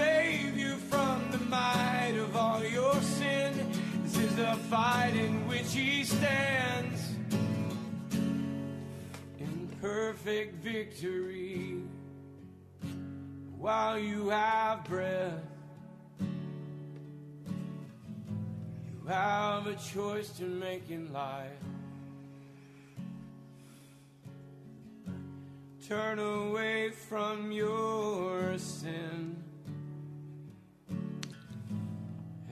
save you from the might of all your sin. This is the fight in which He stands in perfect victory. While you have breath, you have a choice to make in life. Turn away from your sin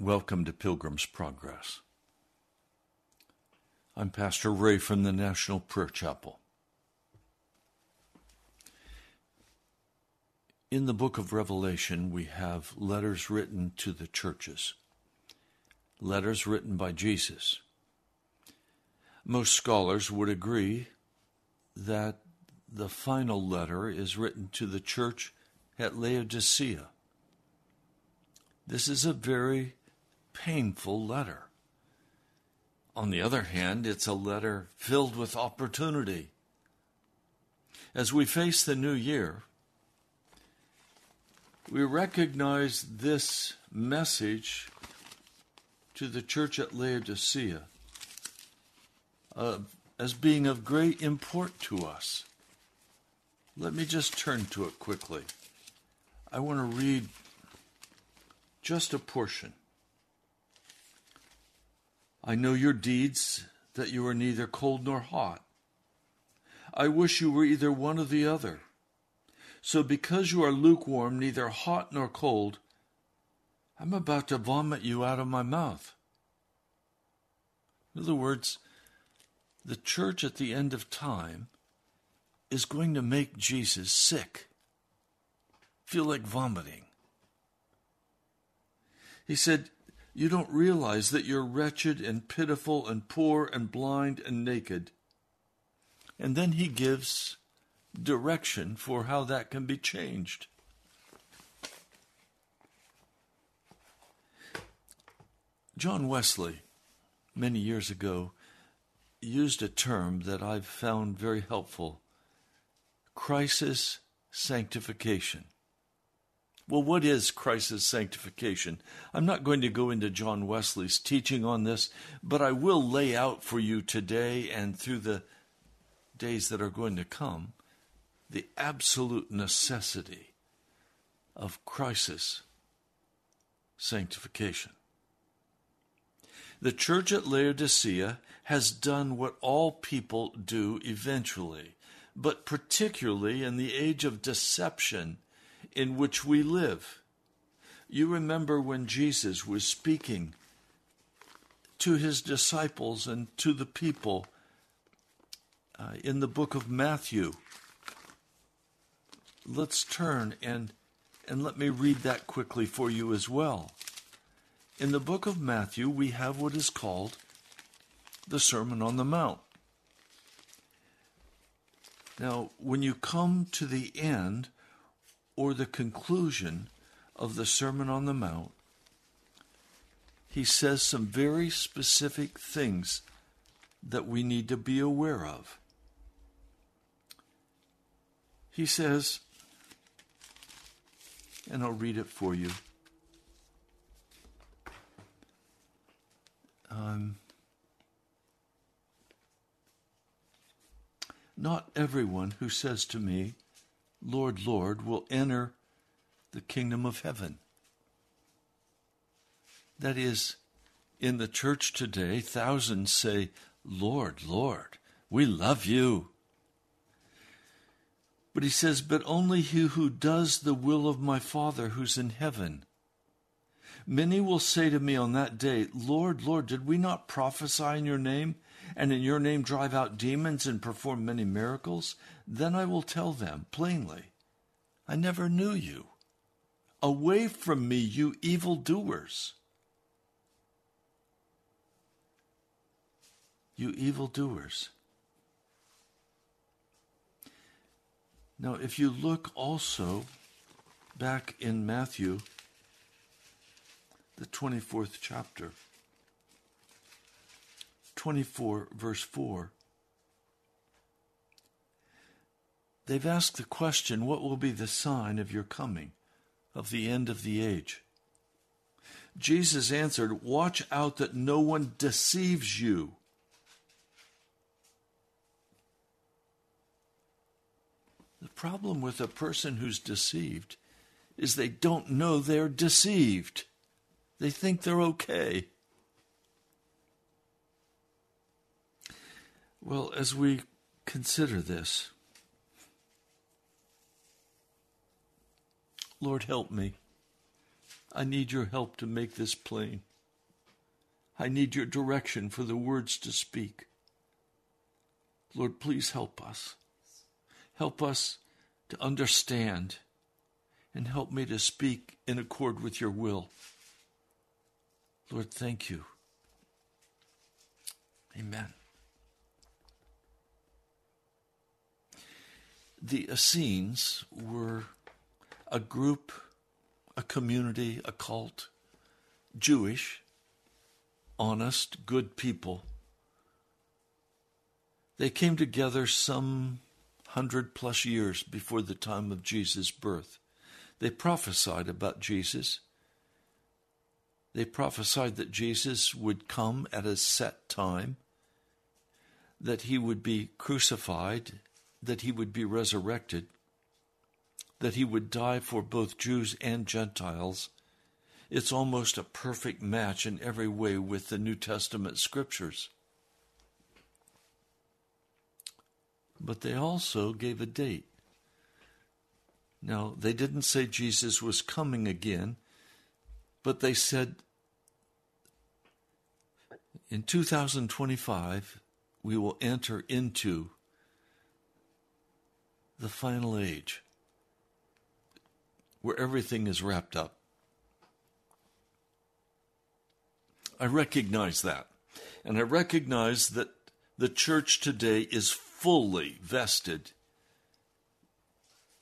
Welcome to Pilgrim's Progress. I'm Pastor Ray from the National Prayer Chapel. In the book of Revelation, we have letters written to the churches, letters written by Jesus. Most scholars would agree that the final letter is written to the church at Laodicea. This is a very painful letter. On the other hand, it's a letter filled with opportunity. As we face the new year, we recognize this message to the church at Laodicea uh, as being of great import to us. Let me just turn to it quickly. I want to read just a portion. I know your deeds, that you are neither cold nor hot. I wish you were either one or the other. So because you are lukewarm, neither hot nor cold, I'm about to vomit you out of my mouth. In other words, the church at the end of time is going to make Jesus sick, feel like vomiting. He said, You don't realize that you're wretched and pitiful and poor and blind and naked. And then he gives direction for how that can be changed. John Wesley, many years ago, used a term that I've found very helpful crisis sanctification. Well, what is crisis sanctification? I'm not going to go into John Wesley's teaching on this, but I will lay out for you today and through the days that are going to come the absolute necessity of crisis sanctification. The church at Laodicea has done what all people do eventually, but particularly in the age of deception in which we live. You remember when Jesus was speaking to his disciples and to the people uh, in the book of Matthew. Let's turn and and let me read that quickly for you as well. In the book of Matthew, we have what is called the Sermon on the Mount. Now, when you come to the end or the conclusion of the Sermon on the Mount, he says some very specific things that we need to be aware of. He says, and I'll read it for you. Um, not everyone who says to me, Lord, Lord, will enter the kingdom of heaven. That is, in the church today, thousands say, Lord, Lord, we love you. But he says, But only he who does the will of my Father who's in heaven. Many will say to me on that day, Lord, Lord, did we not prophesy in your name, and in your name drive out demons and perform many miracles? Then I will tell them plainly, I never knew you. Away from me, you evil doers. You evil doers. Now, if you look also back in Matthew, the 24th chapter, 24, verse 4, they've asked the question, What will be the sign of your coming? of the end of the age. Jesus answered, Watch out that no one deceives you. The problem with a person who's deceived is they don't know they're deceived. They think they're okay. Well, as we consider this, Lord, help me. I need your help to make this plain. I need your direction for the words to speak. Lord, please help us. Help us to understand and help me to speak in accord with your will. Lord, thank you. Amen. The Essenes were a group, a community, a cult, Jewish, honest, good people. They came together some hundred plus years before the time of Jesus' birth. They prophesied about Jesus. They prophesied that Jesus would come at a set time, that he would be crucified, that he would be resurrected, that he would die for both Jews and Gentiles. It's almost a perfect match in every way with the New Testament scriptures. But they also gave a date. Now, they didn't say Jesus was coming again, but they said in 2025 we will enter into the final age where everything is wrapped up. I recognize that. And I recognize that the church today is fully vested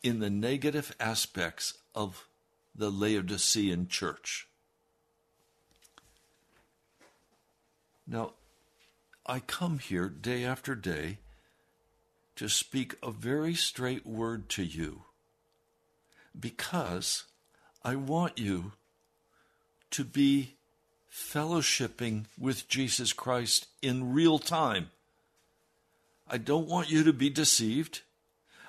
in the negative aspects of the Laodicean church. Now, I come here day after day to speak a very straight word to you because I want you to be fellowshipping with Jesus Christ in real time. I don't want you to be deceived.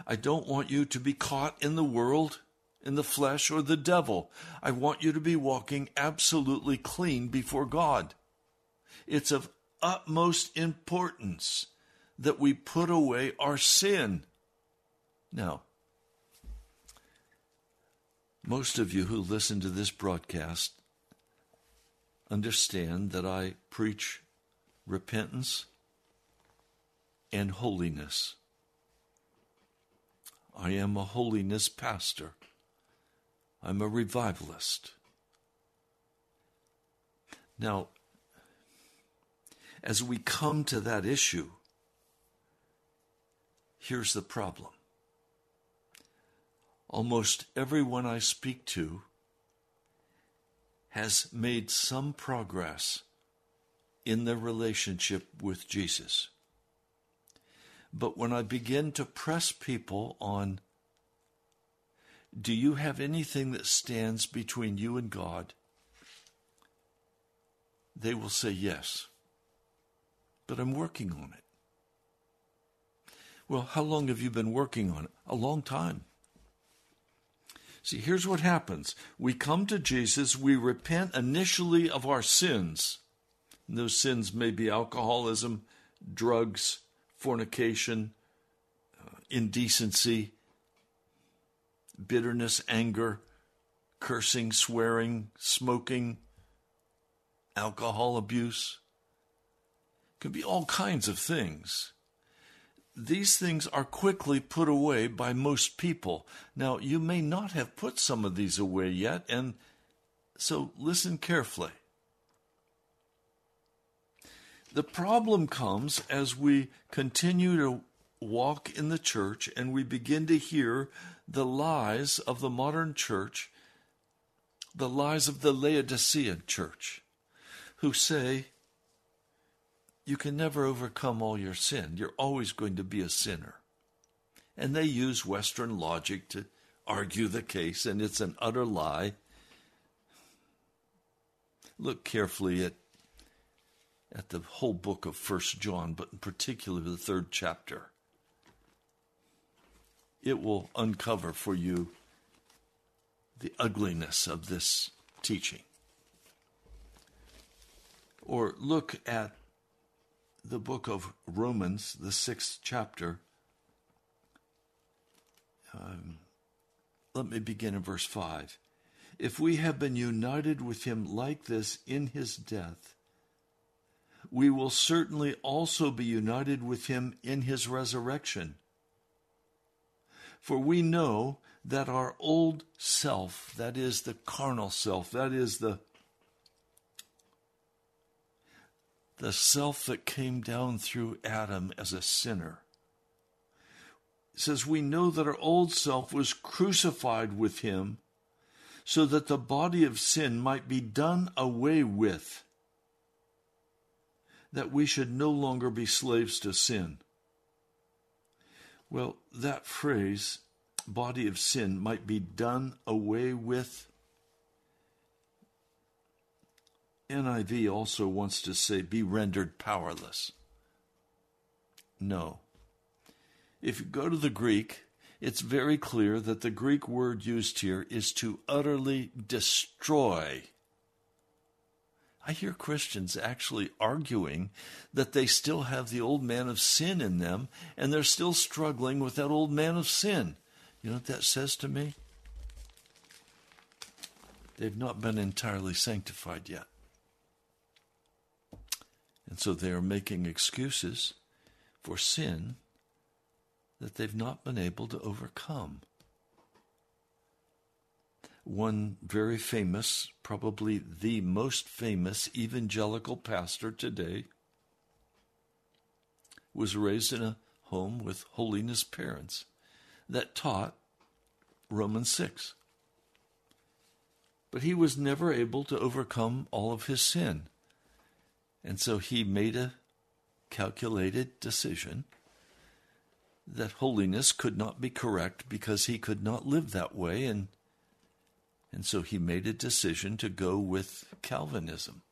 I don't want you to be caught in the world, in the flesh, or the devil. I want you to be walking absolutely clean before God. It's of utmost importance that we put away our sin. Now, most of you who listen to this broadcast understand that I preach repentance and holiness. I am a holiness pastor. I'm a revivalist. Now, as we come to that issue, here's the problem. Almost everyone I speak to has made some progress in their relationship with Jesus. But when I begin to press people on, do you have anything that stands between you and God? They will say yes. But I'm working on it. Well, how long have you been working on it? A long time. See, here's what happens we come to Jesus, we repent initially of our sins. And those sins may be alcoholism, drugs, fornication, uh, indecency, bitterness, anger, cursing, swearing, smoking, alcohol abuse. It can be all kinds of things. These things are quickly put away by most people. Now, you may not have put some of these away yet, and so listen carefully. The problem comes as we continue to walk in the church and we begin to hear the lies of the modern church, the lies of the Laodicean church, who say, you can never overcome all your sin. You're always going to be a sinner. And they use Western logic to argue the case, and it's an utter lie. Look carefully at, at the whole book of First John, but in particular the third chapter. It will uncover for you the ugliness of this teaching. Or look at the book of Romans, the sixth chapter. Um, let me begin in verse 5. If we have been united with him like this in his death, we will certainly also be united with him in his resurrection. For we know that our old self, that is the carnal self, that is the the self that came down through Adam as a sinner. It says, We know that our old self was crucified with him so that the body of sin might be done away with, that we should no longer be slaves to sin. Well, that phrase, body of sin, might be done away with NIV also wants to say be rendered powerless. No. If you go to the Greek, it's very clear that the Greek word used here is to utterly destroy. I hear Christians actually arguing that they still have the old man of sin in them and they're still struggling with that old man of sin. You know what that says to me? They've not been entirely sanctified yet. And so they are making excuses for sin that they've not been able to overcome. One very famous, probably the most famous evangelical pastor today, was raised in a home with holiness parents that taught Romans 6. But he was never able to overcome all of his sin. And so he made a calculated decision that holiness could not be correct because he could not live that way and and so he made a decision to go with Calvinism.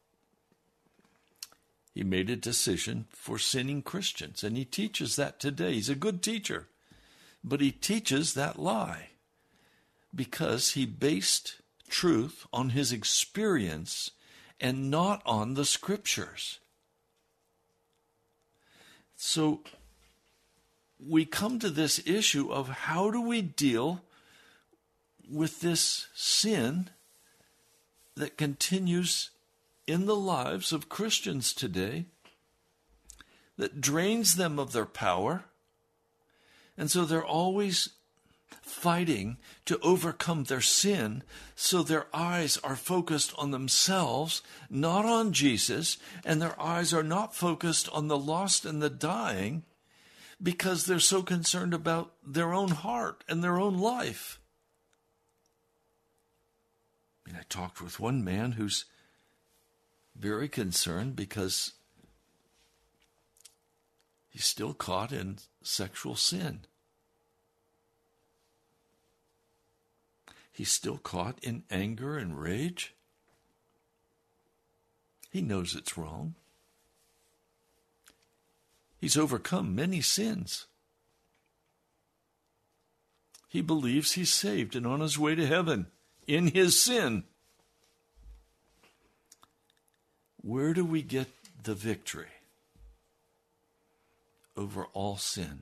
He made a decision for sinning Christians and he teaches that today. He's a good teacher. But he teaches that lie because he based truth on his experience and not on the scriptures. So we come to this issue of how do we deal with this sin that continues in the lives of Christians today that drains them of their power. And so they're always fighting to overcome their sin, so their eyes are focused on themselves, not on Jesus, and their eyes are not focused on the lost and the dying because they're so concerned about their own heart and their own life. I mean, I talked with one man who's very concerned because he's still caught in sexual sin. He's still caught in anger and rage. He knows it's wrong. He's overcome many sins. He believes he's saved and on his way to heaven in his sin. Where do we get the victory over all sin?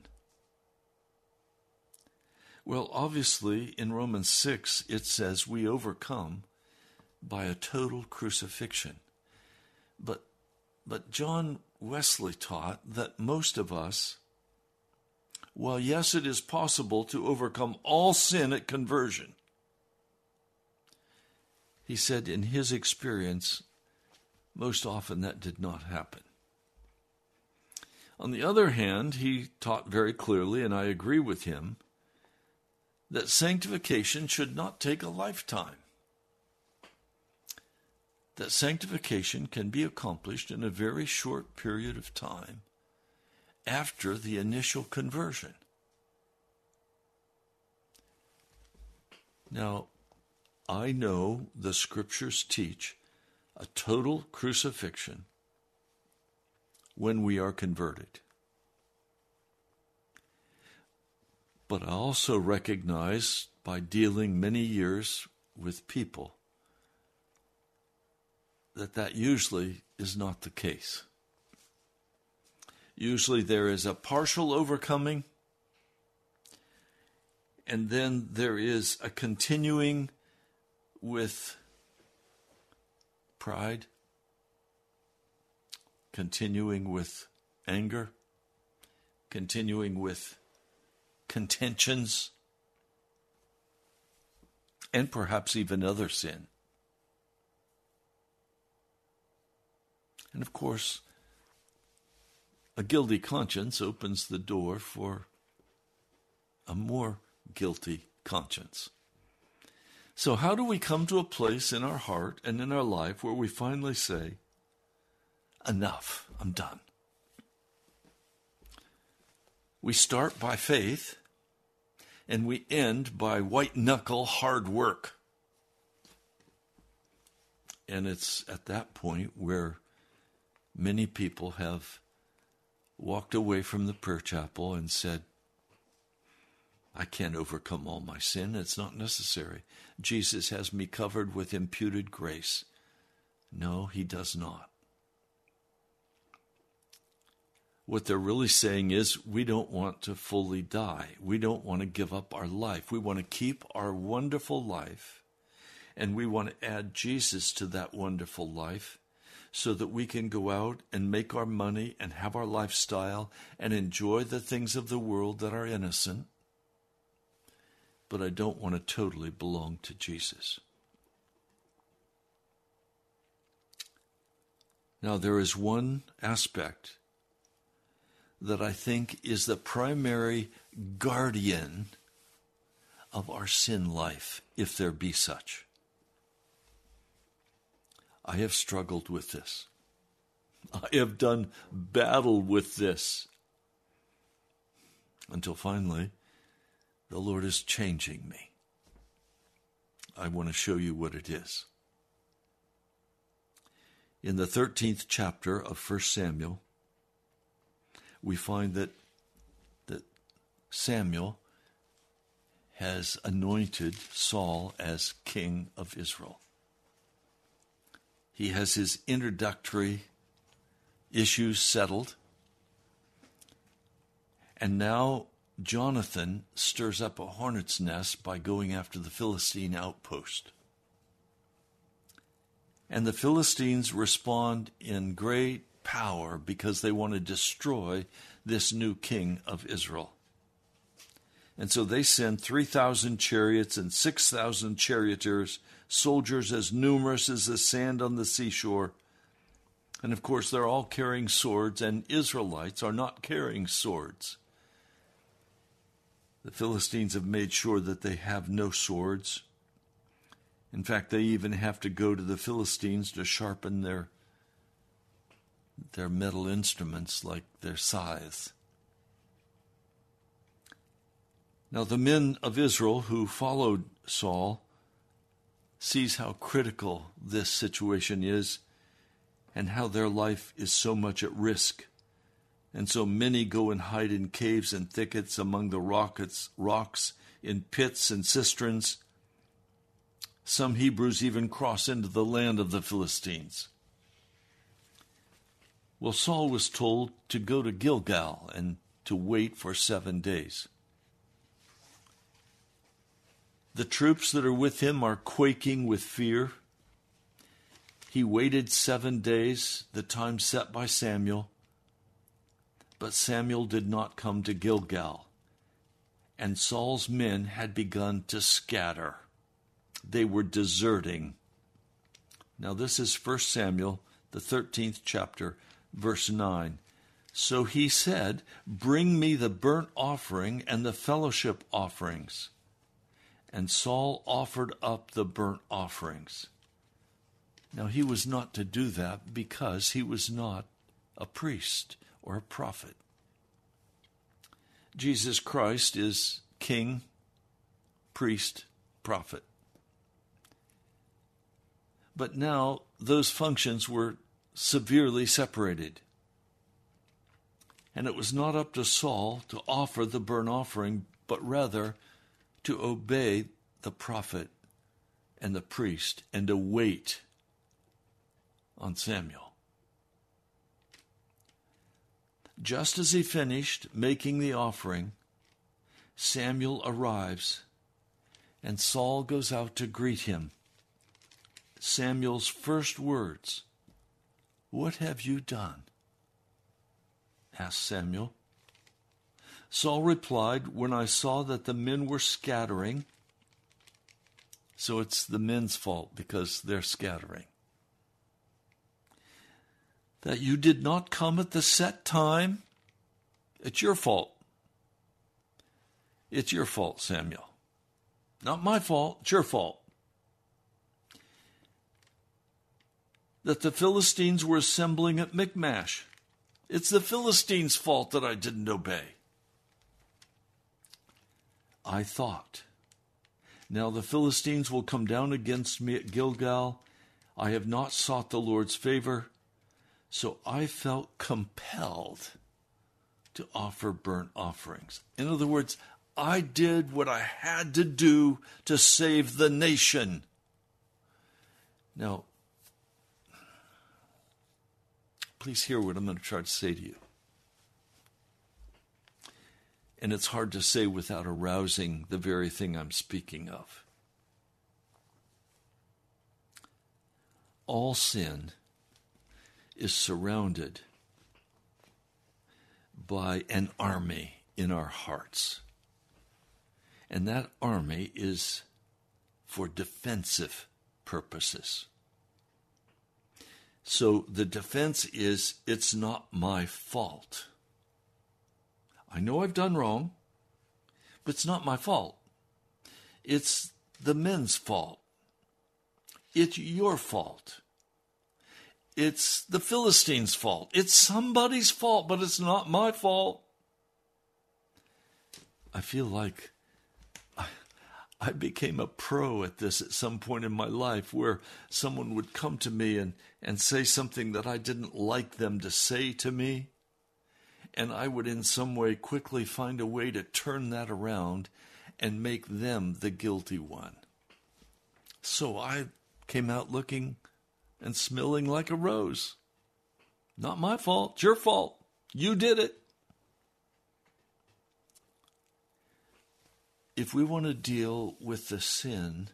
Well, obviously, in Romans 6, it says we overcome by a total crucifixion. But, but John Wesley taught that most of us, well, yes, it is possible to overcome all sin at conversion. He said in his experience, most often that did not happen. On the other hand, he taught very clearly, and I agree with him, that sanctification should not take a lifetime. That sanctification can be accomplished in a very short period of time after the initial conversion. Now, I know the scriptures teach a total crucifixion when we are converted. But I also recognize by dealing many years with people that that usually is not the case. Usually there is a partial overcoming, and then there is a continuing with pride, continuing with anger, continuing with contentions, and perhaps even other sin. And of course, a guilty conscience opens the door for a more guilty conscience. So, how do we come to a place in our heart and in our life where we finally say, Enough, I'm done? We start by faith and we end by white knuckle hard work. And it's at that point where many people have walked away from the prayer chapel and said, I can't overcome all my sin. It's not necessary. Jesus has me covered with imputed grace. No, he does not. What they're really saying is, we don't want to fully die. We don't want to give up our life. We want to keep our wonderful life, and we want to add Jesus to that wonderful life so that we can go out and make our money and have our lifestyle and enjoy the things of the world that are innocent but I don't want to totally belong to Jesus. Now, there is one aspect that I think is the primary guardian of our sin life, if there be such. I have struggled with this. I have done battle with this until finally the Lord is changing me. I want to show you what it is. In the 13th chapter of 1 Samuel, we find that, that Samuel has anointed Saul as king of Israel. He has his introductory issues settled. And now Jonathan stirs up a hornet's nest by going after the Philistine outpost. And the Philistines respond in great power because they want to destroy this new king of Israel. And so they send 3,000 chariots and 6,000 charioteers, soldiers as numerous as the sand on the seashore. And of course, they're all carrying swords, and Israelites are not carrying swords. The Philistines have made sure that they have no swords. In fact, they even have to go to the Philistines to sharpen their, their metal instruments like their scythes. Now, the men of Israel who followed Saul sees how critical this situation is and how their life is so much at risk and so many go and hide in caves and thickets among the rockets, rocks, in pits and cisterns. Some Hebrews even cross into the land of the Philistines. Well, Saul was told to go to Gilgal and to wait for seven days. The troops that are with him are quaking with fear. He waited seven days, the time set by Samuel. But Samuel did not come to Gilgal, and Saul's men had begun to scatter. They were deserting. Now, this is 1 Samuel, the 13th chapter, verse 9. So he said, Bring me the burnt offering and the fellowship offerings. And Saul offered up the burnt offerings. Now, he was not to do that because he was not a priest or a prophet. Jesus Christ is king, priest, prophet. But now those functions were severely separated. And it was not up to Saul to offer the burnt offering, but rather to obey the prophet and the priest and to wait on Samuel. Just as he finished making the offering, Samuel arrives and Saul goes out to greet him. Samuel's first words, What have you done? asked Samuel. Saul replied, When I saw that the men were scattering, so it's the men's fault because they're scattering, that you did not come at the set time, it's your fault. It's your fault, Samuel. Not my fault, it's your fault. That the Philistines were assembling at Michmash. It's the Philistines' fault that I didn't obey. I thought, now the Philistines will come down against me at Gilgal. I have not sought the Lord's favor, so I felt compelled to offer burnt offerings. In other words, I did what I had to do to save the nation. Now, please hear what I'm going to try to say to you. And it's hard to say without arousing the very thing I'm speaking of. All sin is surrounded by an army in our hearts. And that army is for defensive purposes. So the defense is it's not my fault. I know I've done wrong, but it's not my fault. It's the men's fault. It's your fault. It's the Philistines' fault. It's somebody's fault, but it's not my fault. I feel like I became a pro at this at some point in my life where someone would come to me and, and say something that I didn't like them to say to me. And I would, in some way, quickly find a way to turn that around and make them the guilty one. So I came out looking and smelling like a rose. Not my fault, your fault. You did it. If we want to deal with the sin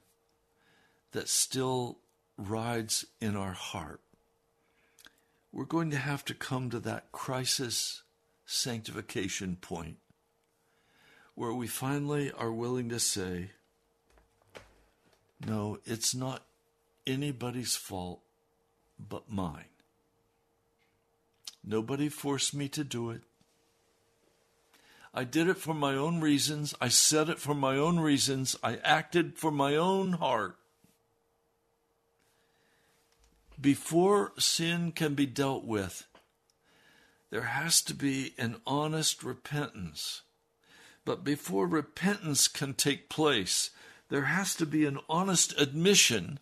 that still rides in our heart, we're going to have to come to that crisis sanctification point where we finally are willing to say, No, it's not anybody's fault but mine. Nobody forced me to do it. I did it for my own reasons. I said it for my own reasons. I acted for my own heart. Before sin can be dealt with, there has to be an honest repentance. But before repentance can take place, there has to be an honest admission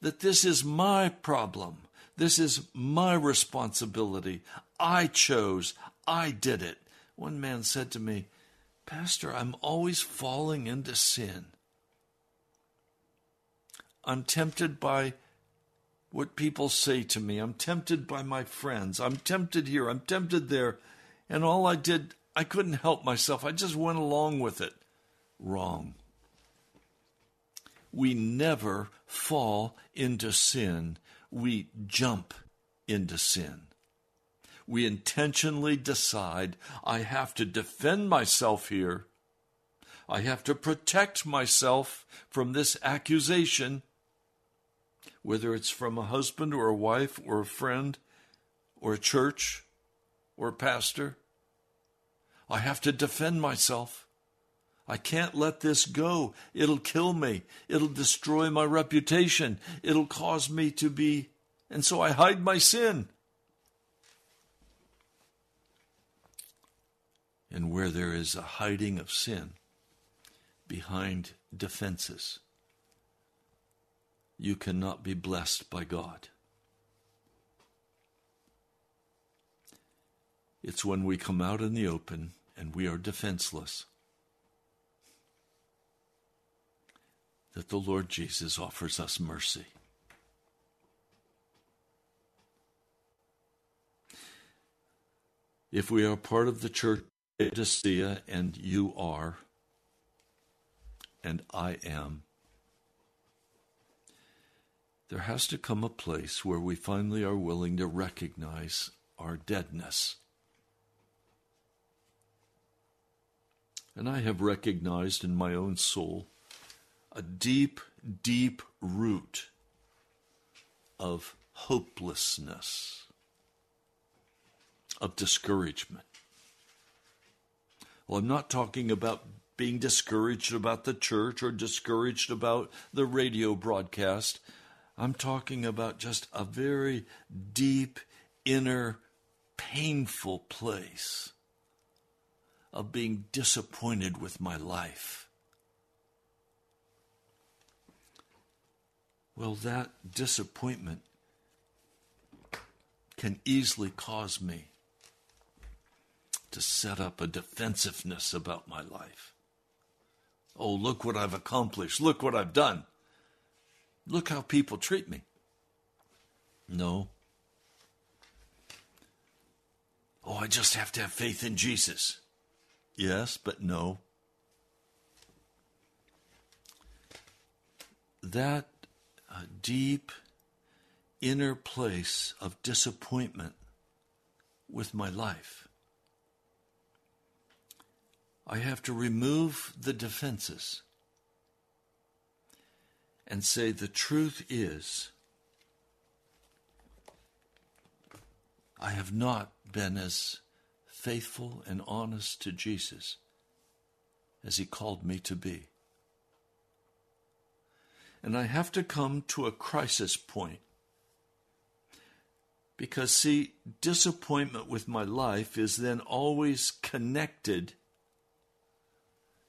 that this is my problem. This is my responsibility. I chose. I did it. One man said to me, Pastor, I'm always falling into sin. I'm tempted by what people say to me. I'm tempted by my friends. I'm tempted here. I'm tempted there. And all I did, I couldn't help myself. I just went along with it. Wrong. We never fall into sin, we jump into sin we intentionally decide I have to defend myself here. I have to protect myself from this accusation, whether it's from a husband or a wife or a friend or a church or a pastor. I have to defend myself. I can't let this go. It'll kill me. It'll destroy my reputation. It'll cause me to be. And so I hide my sin. And where there is a hiding of sin behind defenses, you cannot be blessed by God. It's when we come out in the open and we are defenseless that the Lord Jesus offers us mercy. If we are part of the church Laodicea, and you are, and I am, there has to come a place where we finally are willing to recognize our deadness. And I have recognized in my own soul a deep, deep root of hopelessness of discouragement. Well, I'm not talking about being discouraged about the church or discouraged about the radio broadcast. I'm talking about just a very deep, inner, painful place of being disappointed with my life. Well, that disappointment can easily cause me to set up a defensiveness about my life. Oh, look what I've accomplished. Look what I've done. Look how people treat me. No. Oh, I just have to have faith in Jesus. Yes, but no. That uh, deep inner place of disappointment with my life I have to remove the defenses and say the truth is I have not been as faithful and honest to Jesus as he called me to be. And I have to come to a crisis point. Because, see, disappointment with my life is then always connected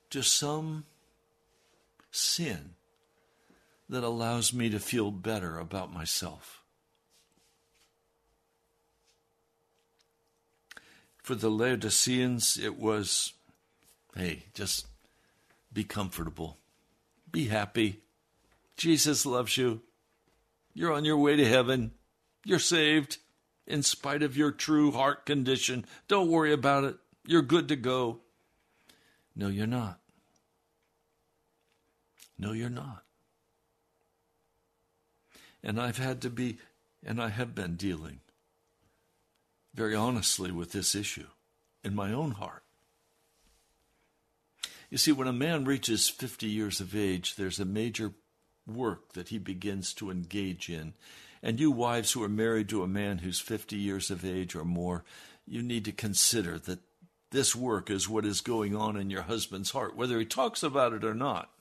to some sin that allows me to feel better about myself. For the Laodiceans, it was hey, just be comfortable, be happy. Jesus loves you. You're on your way to heaven. You're saved in spite of your true heart condition. Don't worry about it. You're good to go. No, you're not. No, you're not. And I've had to be, and I have been dealing very honestly with this issue in my own heart. You see, when a man reaches 50 years of age, there's a major work that he begins to engage in. And you wives who are married to a man who's 50 years of age or more, you need to consider that this work is what is going on in your husband's heart, whether he talks about it or not.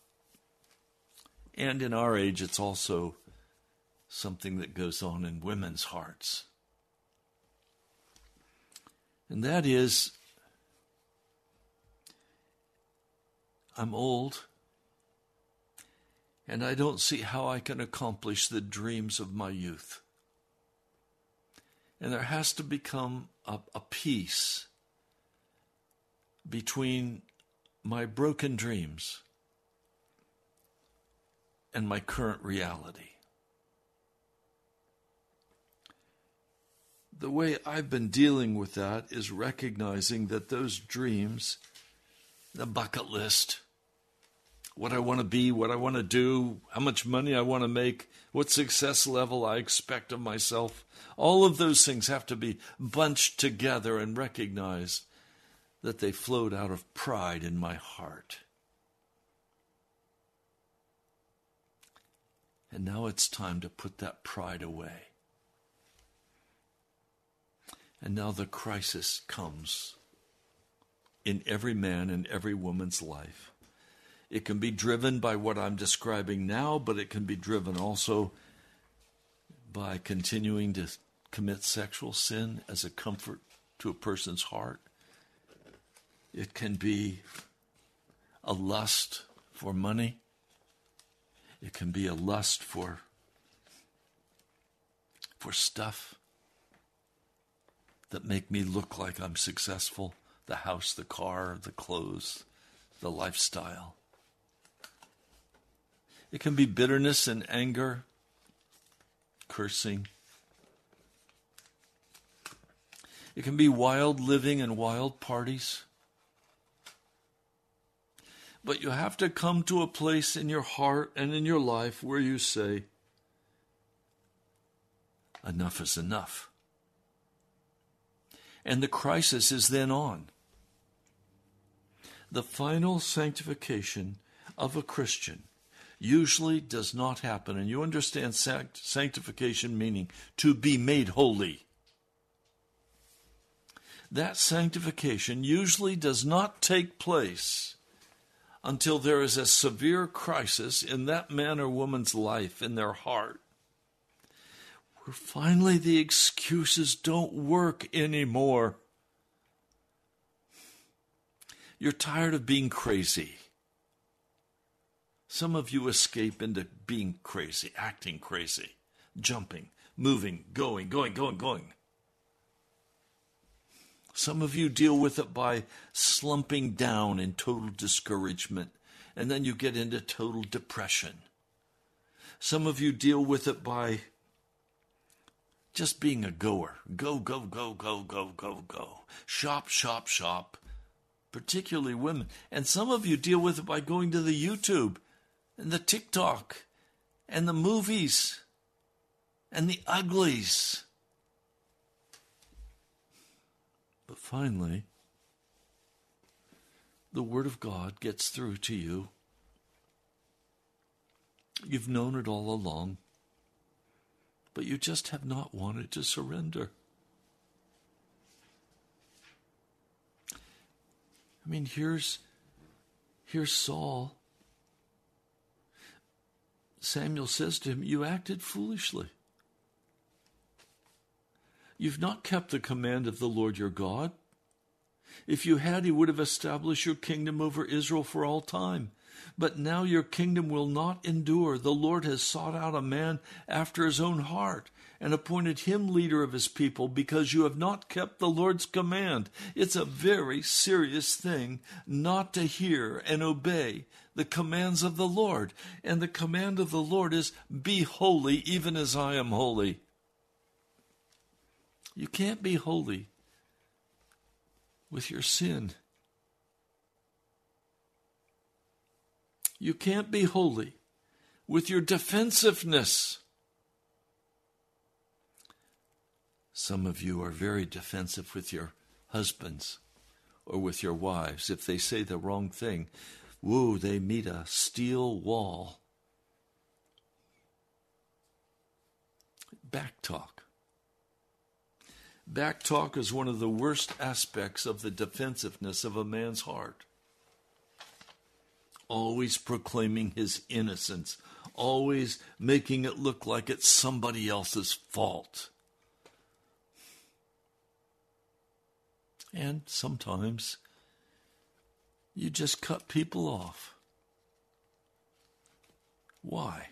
And in our age, it's also something that goes on in women's hearts. And that is, I'm old, and I don't see how I can accomplish the dreams of my youth. And there has to become a, a peace between my broken dreams and my current reality. The way I've been dealing with that is recognizing that those dreams, the bucket list, what I want to be, what I want to do, how much money I want to make, what success level I expect of myself, all of those things have to be bunched together and recognized that they flowed out of pride in my heart. And now it's time to put that pride away. And now the crisis comes in every man and every woman's life. It can be driven by what I'm describing now, but it can be driven also by continuing to commit sexual sin as a comfort to a person's heart. It can be a lust for money. It can be a lust for for stuff that make me look like I'm successful the house, the car, the clothes, the lifestyle. It can be bitterness and anger, cursing. It can be wild living and wild parties. But you have to come to a place in your heart and in your life where you say, enough is enough. And the crisis is then on. The final sanctification of a Christian usually does not happen. And you understand sanctification meaning to be made holy. That sanctification usually does not take place until there is a severe crisis in that man or woman's life, in their heart, where finally the excuses don't work anymore. You're tired of being crazy. Some of you escape into being crazy, acting crazy, jumping, moving, going, going, going, going. Some of you deal with it by slumping down in total discouragement, and then you get into total depression. Some of you deal with it by just being a goer. Go, go, go, go, go, go, go. Shop, shop, shop. Particularly women. And some of you deal with it by going to the YouTube and the TikTok and the movies and the uglies But finally, the Word of God gets through to you. You've known it all along, but you just have not wanted to surrender. I mean, here's, here's Saul. Samuel says to him, You acted foolishly. You've not kept the command of the Lord your God. If you had, he would have established your kingdom over Israel for all time. But now your kingdom will not endure. The Lord has sought out a man after his own heart and appointed him leader of his people because you have not kept the Lord's command. It's a very serious thing not to hear and obey the commands of the Lord. And the command of the Lord is, Be holy, even as I am holy. You can't be holy with your sin. You can't be holy with your defensiveness. Some of you are very defensive with your husbands or with your wives. If they say the wrong thing, whoa, they meet a steel wall. Back talk. Backtalk is one of the worst aspects of the defensiveness of a man's heart. Always proclaiming his innocence, always making it look like it's somebody else's fault. And sometimes you just cut people off. Why?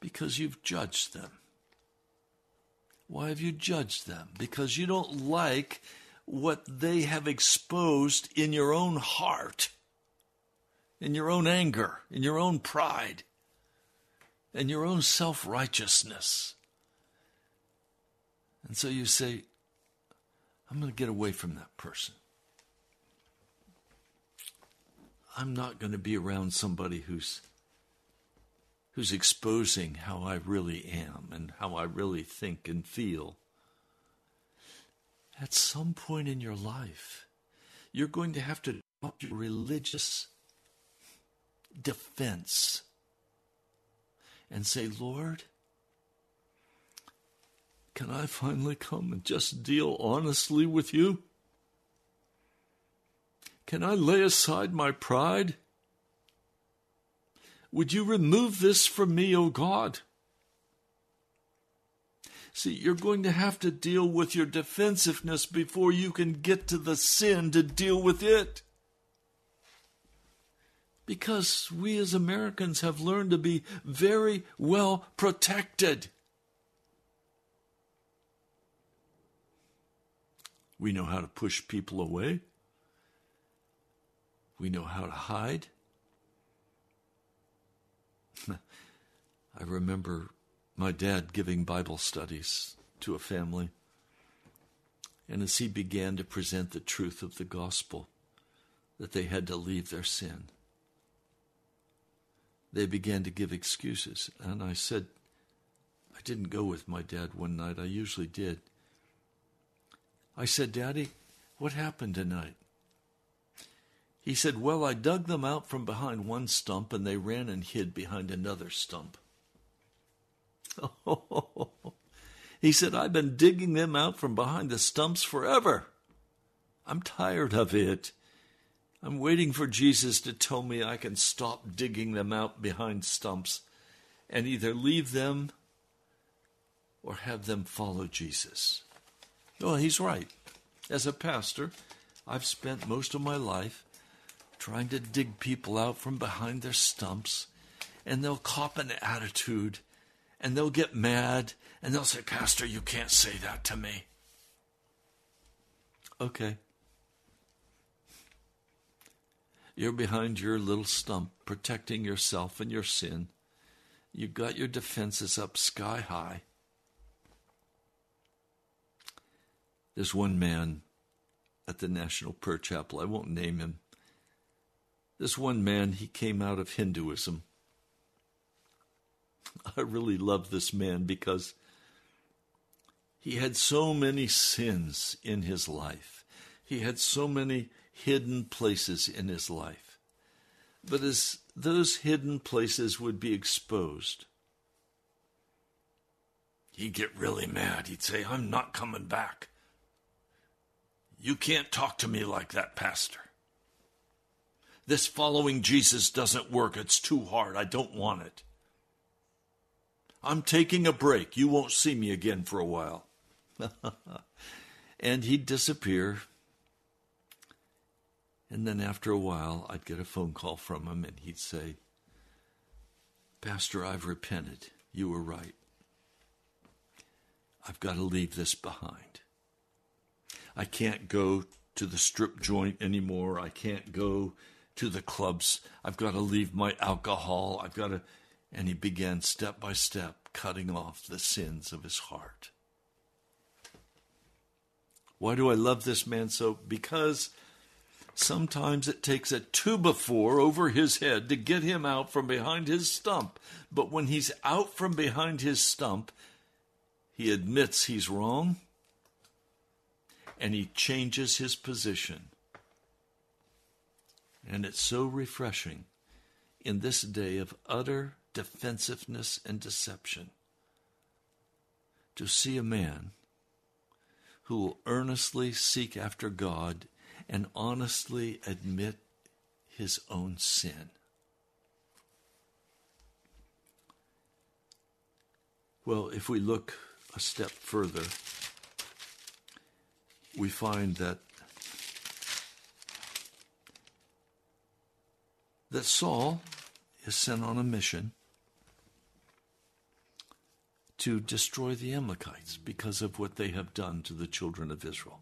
Because you've judged them. Why have you judged them? Because you don't like what they have exposed in your own heart, in your own anger, in your own pride, in your own self righteousness. And so you say, I'm going to get away from that person. I'm not going to be around somebody who's who's exposing how I really am and how I really think and feel. At some point in your life, you're going to have to drop your religious defense and say, Lord, can I finally come and just deal honestly with you? Can I lay aside my pride? Would you remove this from me, O God? See, you're going to have to deal with your defensiveness before you can get to the sin to deal with it. Because we as Americans have learned to be very well protected. We know how to push people away. We know how to hide. I remember my dad giving Bible studies to a family. And as he began to present the truth of the gospel, that they had to leave their sin, they began to give excuses. And I said, I didn't go with my dad one night. I usually did. I said, Daddy, what happened tonight? He said, Well, I dug them out from behind one stump and they ran and hid behind another stump. he said, I've been digging them out from behind the stumps forever. I'm tired of it. I'm waiting for Jesus to tell me I can stop digging them out behind stumps and either leave them or have them follow Jesus. Well, he's right. As a pastor, I've spent most of my life trying to dig people out from behind their stumps, and they'll cop an attitude, and they'll get mad, and they'll say, Pastor, you can't say that to me. Okay. You're behind your little stump, protecting yourself and your sin. You've got your defenses up sky high. There's one man at the National Prayer Chapel, I won't name him, this one man, he came out of Hinduism. I really love this man because he had so many sins in his life. He had so many hidden places in his life. But as those hidden places would be exposed, he'd get really mad. He'd say, I'm not coming back. You can't talk to me like that, Pastor. This following Jesus doesn't work. It's too hard. I don't want it. I'm taking a break. You won't see me again for a while. and he'd disappear. And then after a while, I'd get a phone call from him, and he'd say, Pastor, I've repented. You were right. I've got to leave this behind. I can't go to the strip joint anymore. I can't go to the clubs. I've got to leave my alcohol. I've got to. And he began step by step cutting off the sins of his heart. Why do I love this man so? Because sometimes it takes a two before over his head to get him out from behind his stump. But when he's out from behind his stump, he admits he's wrong and he changes his position. And it's so refreshing in this day of utter defensiveness and deception to see a man who will earnestly seek after God and honestly admit his own sin. Well, if we look a step further, we find that that Saul is sent on a mission to destroy the Amalekites because of what they have done to the children of Israel.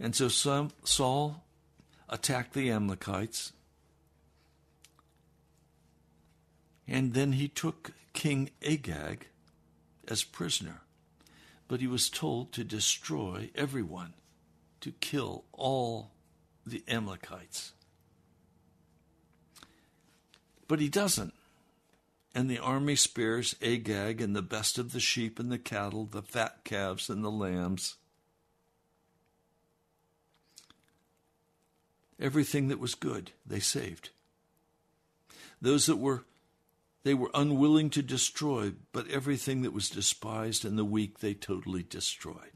And so some, Saul attacked the Amalekites, and then he took King Agag as prisoner. But he was told to destroy everyone, to kill all the Amalekites. But he doesn't. And the army spares Agag and the best of the sheep and the cattle, the fat calves and the lambs. Everything that was good, they saved. Those that were they were unwilling to destroy, but everything that was despised and the weak they totally destroyed.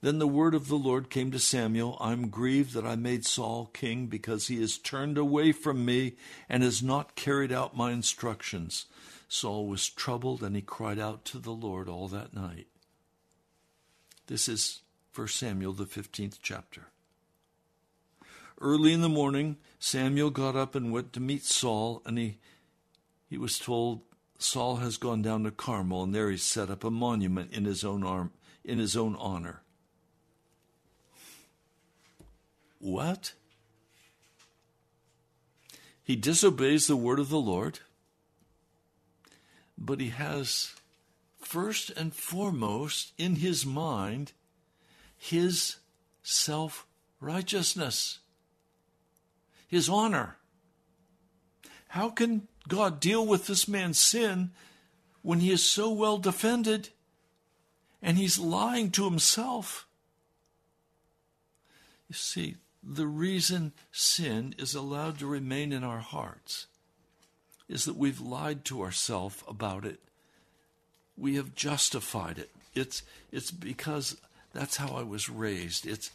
Then the word of the Lord came to Samuel I'm grieved that I made Saul king because he has turned away from me and has not carried out my instructions. Saul was troubled and he cried out to the Lord all that night. This is 1 Samuel, the 15th chapter. Early in the morning, Samuel got up and went to meet Saul, and he, he was told Saul has gone down to Carmel, and there he set up a monument in his own arm, in his own honor. What? He disobeys the word of the Lord, but he has first and foremost in his mind his self righteousness, his honor. How can God deal with this man's sin when he is so well defended and he's lying to himself? You see, the reason sin is allowed to remain in our hearts is that we've lied to ourselves about it. We have justified it. It's, it's because that's how I was raised. It's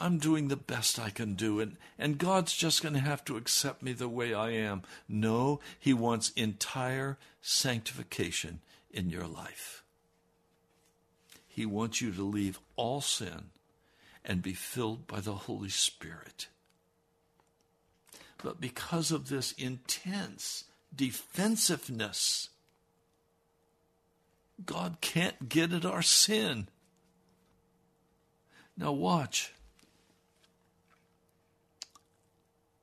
I'm doing the best I can do, and, and God's just going to have to accept me the way I am. No, He wants entire sanctification in your life. He wants you to leave all sin and be filled by the Holy Spirit. But because of this intense defensiveness, God can't get at our sin. Now, watch.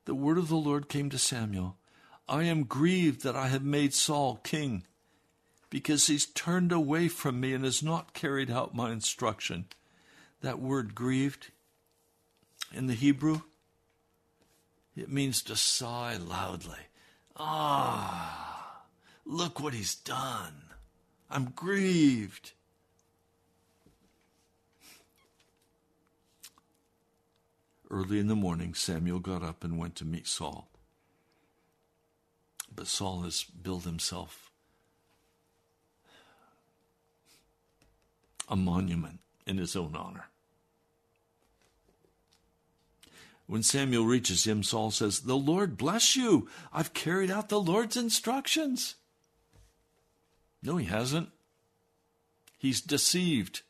The word of the Lord came to Samuel I am grieved that I have made Saul king, because he's turned away from me and has not carried out my instruction. That word grieved in the Hebrew, it means to sigh loudly. Ah, look what he's done. I'm grieved. Early in the morning, Samuel got up and went to meet Saul. But Saul has built himself a monument in his own honor. When Samuel reaches him, Saul says, The Lord bless you. I've carried out the Lord's instructions. No, he hasn't. He's deceived.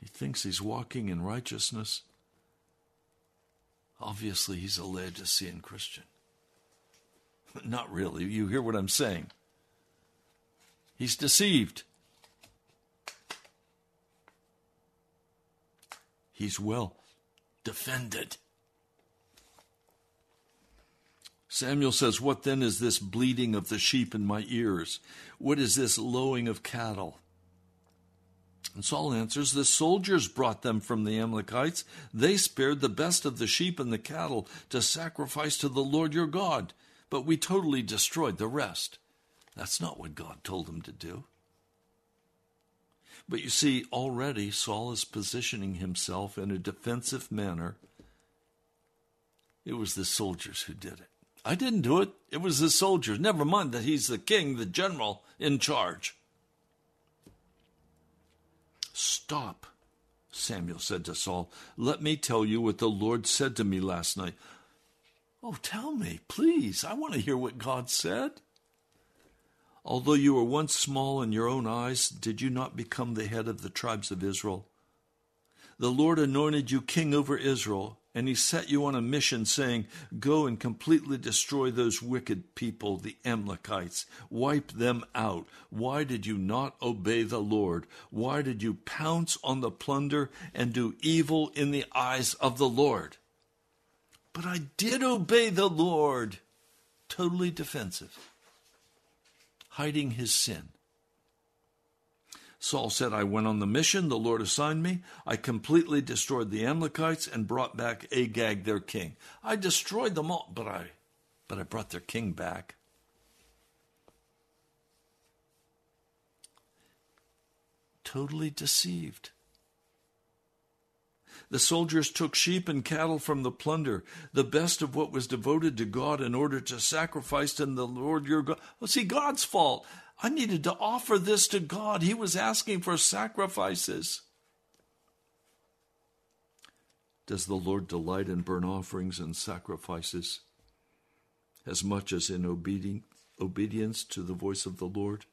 He thinks he's walking in righteousness. Obviously, he's a Laodicean Christian. Not really. You hear what I'm saying? He's deceived. He's well defended. Samuel says, What then is this bleating of the sheep in my ears? What is this lowing of cattle? And Saul answers, The soldiers brought them from the Amalekites. They spared the best of the sheep and the cattle to sacrifice to the Lord your God, but we totally destroyed the rest. That's not what God told them to do. But you see, already Saul is positioning himself in a defensive manner. It was the soldiers who did it. I didn't do it. It was the soldiers. Never mind that he's the king, the general in charge. Stop, Samuel said to Saul. Let me tell you what the Lord said to me last night. Oh, tell me, please. I want to hear what God said. Although you were once small in your own eyes, did you not become the head of the tribes of Israel? The Lord anointed you king over Israel, and he set you on a mission, saying, Go and completely destroy those wicked people, the Amalekites. Wipe them out. Why did you not obey the Lord? Why did you pounce on the plunder and do evil in the eyes of the Lord? But I did obey the Lord. Totally defensive, hiding his sin. Saul said, I went on the mission the Lord assigned me. I completely destroyed the Amalekites and brought back Agag, their king. I destroyed them all, but I, but I brought their king back. Totally deceived. The soldiers took sheep and cattle from the plunder, the best of what was devoted to God, in order to sacrifice to the Lord your God. Well, see, God's fault. I needed to offer this to God. He was asking for sacrifices. Does the Lord delight in burnt offerings and sacrifices as much as in obedience to the voice of the Lord?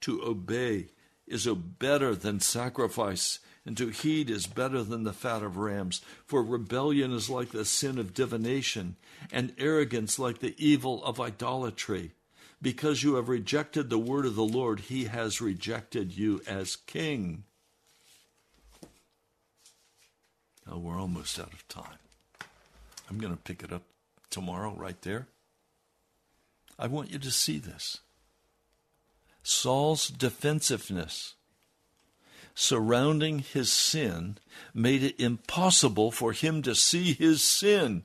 To obey is better than sacrifice, and to heed is better than the fat of rams. For rebellion is like the sin of divination, and arrogance like the evil of idolatry. Because you have rejected the word of the Lord, he has rejected you as king. Oh, we're almost out of time. I'm going to pick it up tomorrow right there. I want you to see this. Saul's defensiveness surrounding his sin made it impossible for him to see his sin.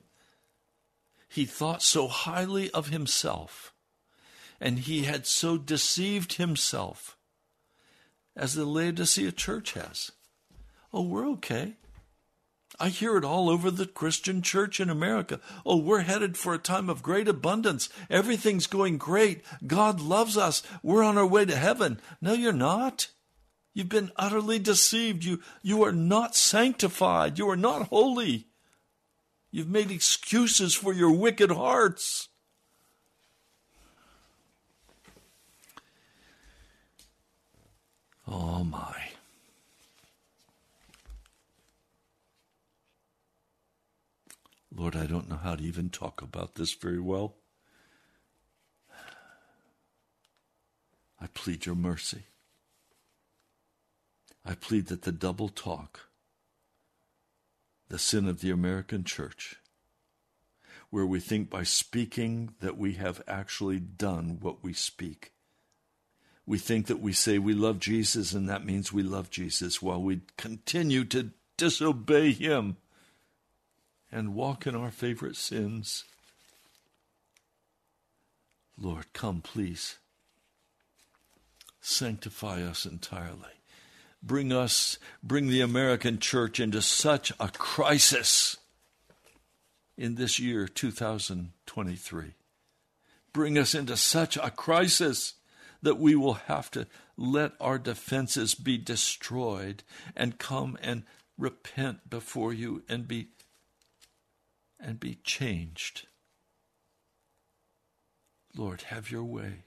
He thought so highly of himself, and he had so deceived himself, as the Laodicea church has. Oh, we're okay. I hear it all over the Christian church in America. Oh, we're headed for a time of great abundance. Everything's going great. God loves us. We're on our way to heaven. No, you're not. You've been utterly deceived. You, you are not sanctified. You are not holy. You've made excuses for your wicked hearts. Oh, my. Lord, I don't know how to even talk about this very well. I plead your mercy. I plead that the double talk, the sin of the American church, where we think by speaking that we have actually done what we speak. We think that we say we love Jesus and that means we love Jesus while we continue to disobey him and walk in our favorite sins. Lord, come, please. Sanctify us entirely. Bring us, bring the American church into such a crisis in this year, 2023. Bring us into such a crisis that we will have to let our defenses be destroyed and come and repent before you and be and be changed. Lord, have your way.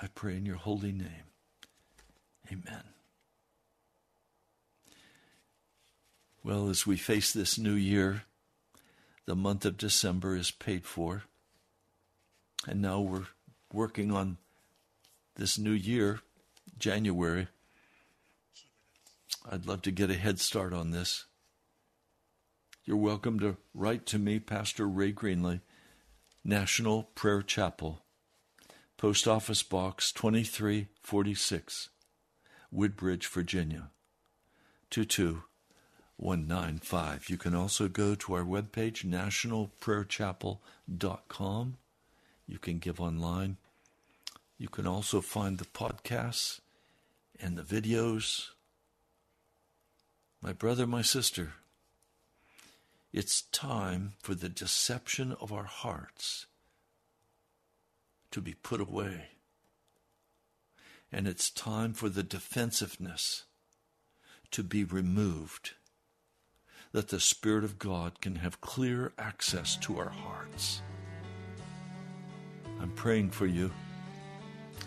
I pray in your holy name. Amen. Well, as we face this new year, the month of December is paid for. And now we're working on this new year, January. I'd love to get a head start on this you're welcome to write to me, Pastor Ray Greenley, National Prayer Chapel, Post Office Box 2346, Woodbridge, Virginia 22195. You can also go to our webpage, nationalprayerchapel.com. You can give online. You can also find the podcasts and the videos. My brother, my sister, it's time for the deception of our hearts to be put away. And it's time for the defensiveness to be removed, that the Spirit of God can have clear access to our hearts. I'm praying for you.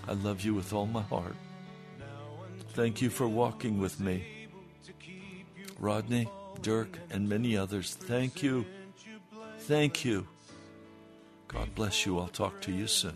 I love you with all my heart. Thank you for walking with me. Rodney, Dirk, and many others. Thank you. Thank you. God bless you. I'll talk to you soon.